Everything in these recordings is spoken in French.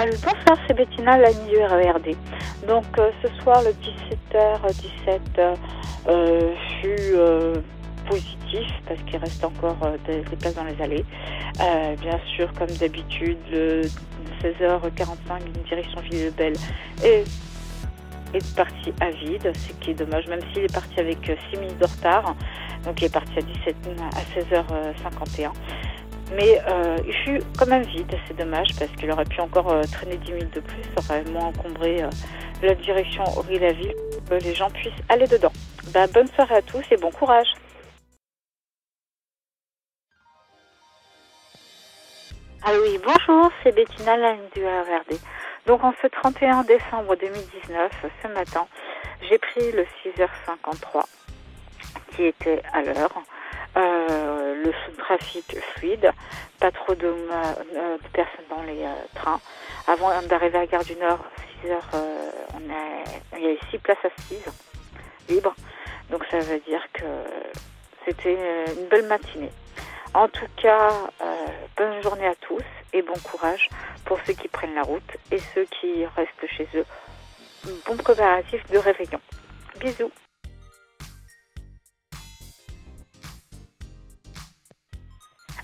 Alors, bonsoir, c'est Bettina, la du RERD. Donc euh, ce soir, le 17h17 euh, fut euh, positif parce qu'il reste encore euh, des, places dans les allées. Bien sûr, comme d'habitude, le 16h45, une direction Ville-Belle est, est parti à vide, ce qui est dommage, même s'il est parti avec 6 minutes de retard. Donc il est parti à, 17, à 16h51. Mais euh, il fut quand même vide, c'est dommage parce qu'il aurait pu encore euh, traîner 10 minutes de plus, ça aurait moins encombré euh, la direction Aury-la-Ville, que les gens puissent aller dedans. Bah, bonne soirée à tous et bon courage. Ah oui, bonjour, c'est Bettina, la du RERD. Donc en ce 31 décembre 2019, ce matin, j'ai pris le 6h53 qui était à l'heure. Euh, le trafic fluide, pas trop de, euh, personnes dans les euh, trains. Avant d'arriver à Gare du Nord, 6 heures, euh, on a, il y avait 6 places assises libres. Donc ça veut dire que c'était une belle matinée. En tout cas, bonne journée à tous et bon courage pour ceux qui prennent la route et ceux qui restent chez eux. Bon préparatif de réveillon. Bisous.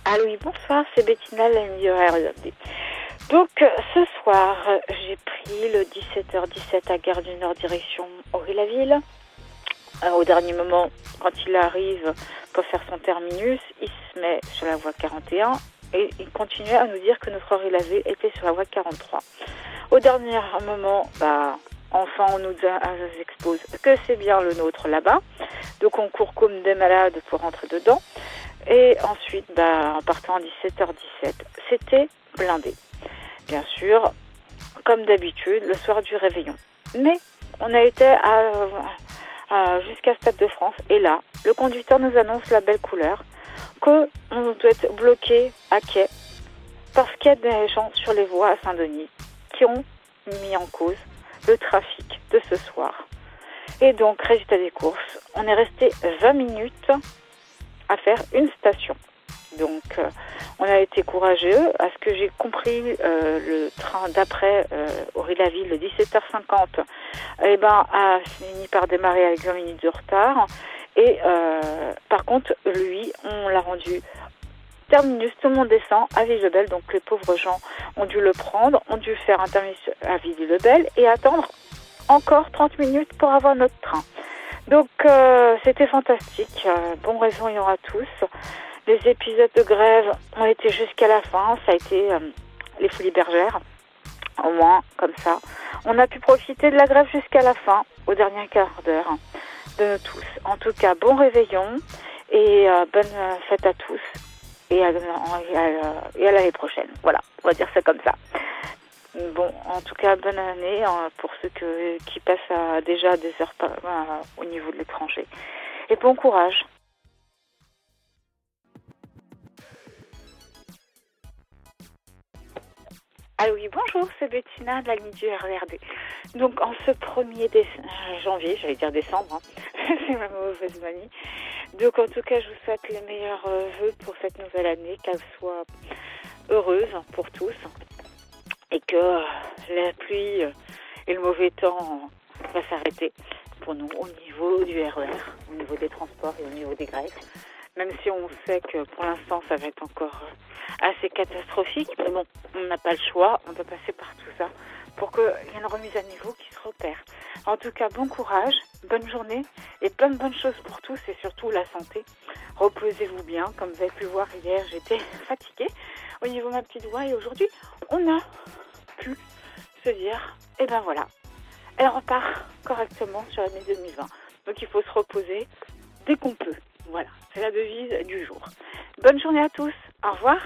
Allô, oui, bonsoir, c'est Bettina, la RERD. Donc, euh, ce soir, euh, j'ai pris le 17h17 à Gare du Nord, direction Aury-la-Ville. Euh, au dernier moment, quand il arrive pour faire son terminus, il se met sur la voie 41 et il continuait à nous dire que notre Aury-la-Ville était sur la voie 43. Au dernier moment, bah, enfin, on nous expose que c'est bien le nôtre là-bas. Donc, on court comme des malades pour rentrer dedans. Et ensuite, bah, en partant à 17h17, c'était blindé. Bien sûr, comme d'habitude, le soir du réveillon. Mais on a été jusqu'à Stade de France et là, le conducteur nous annonce la belle couleur que on doit être bloqué à quai parce qu'il y a des gens sur les voies à Saint-Denis qui ont mis en cause le trafic de ce soir. Et donc, résultat des courses, on est resté 20 minutes faire une station. Donc, euh, on a été courageux. À ce que j'ai compris, euh, le train d'après euh, Aury-la-Ville, le 17h50, eh ben, a fini par démarrer avec 20 minutes de retard. Et euh, par contre, lui, on l'a rendu terminus, tout le monde descend à Ville-le-Bel. Donc, les pauvres gens ont dû le prendre, ont dû faire un terminus à Ville-le-Bel et attendre encore 30 minutes pour avoir notre train. Donc euh, c'était fantastique. Euh, bon réveillon à tous. Les épisodes de grève ont été jusqu'à la fin. Ça a été euh, les folies bergères. Au moins, comme ça. On a pu profiter de la grève jusqu'à la fin, au dernier quart d'heure, de nous tous. En tout cas, bon réveillon et euh, bonne euh, fête à tous. Et à- et à l'année prochaine. Voilà, on va dire ça comme ça. Bon, en tout cas, bonne année hein, pour ceux qui passent déjà des heures par- au niveau de l'étranger. Et bon courage. Ah oui, bonjour, c'est Bettina de la ligne du RERD. Donc, en ce 1er déce- euh, janvier, j'allais dire décembre, hein, c'est ma mauvaise manie. Donc, en tout cas, je vous souhaite les meilleurs euh, vœux pour cette nouvelle année, qu'elle soit heureuse pour tous euh, la pluie euh, et le mauvais temps euh, va s'arrêter pour nous au niveau du RER, au niveau des transports et au niveau des grèves. Même si on sait que pour l'instant ça va être encore assez catastrophique, mais bon, on n'a pas le choix, on doit passer par tout ça pour qu'il y ait une remise à niveau qui se repère. En tout cas, bon courage, bonne journée et plein de bonnes choses pour tous et surtout la santé. Reposez-vous bien, comme vous avez pu voir hier, j'étais fatiguée au niveau de ma petite voix et aujourd'hui, on a se dire, eh ben voilà, elle repart correctement sur l'année 2020. Donc il faut se reposer dès qu'on peut. Voilà, c'est la devise du jour. Bonne journée à tous. Au revoir.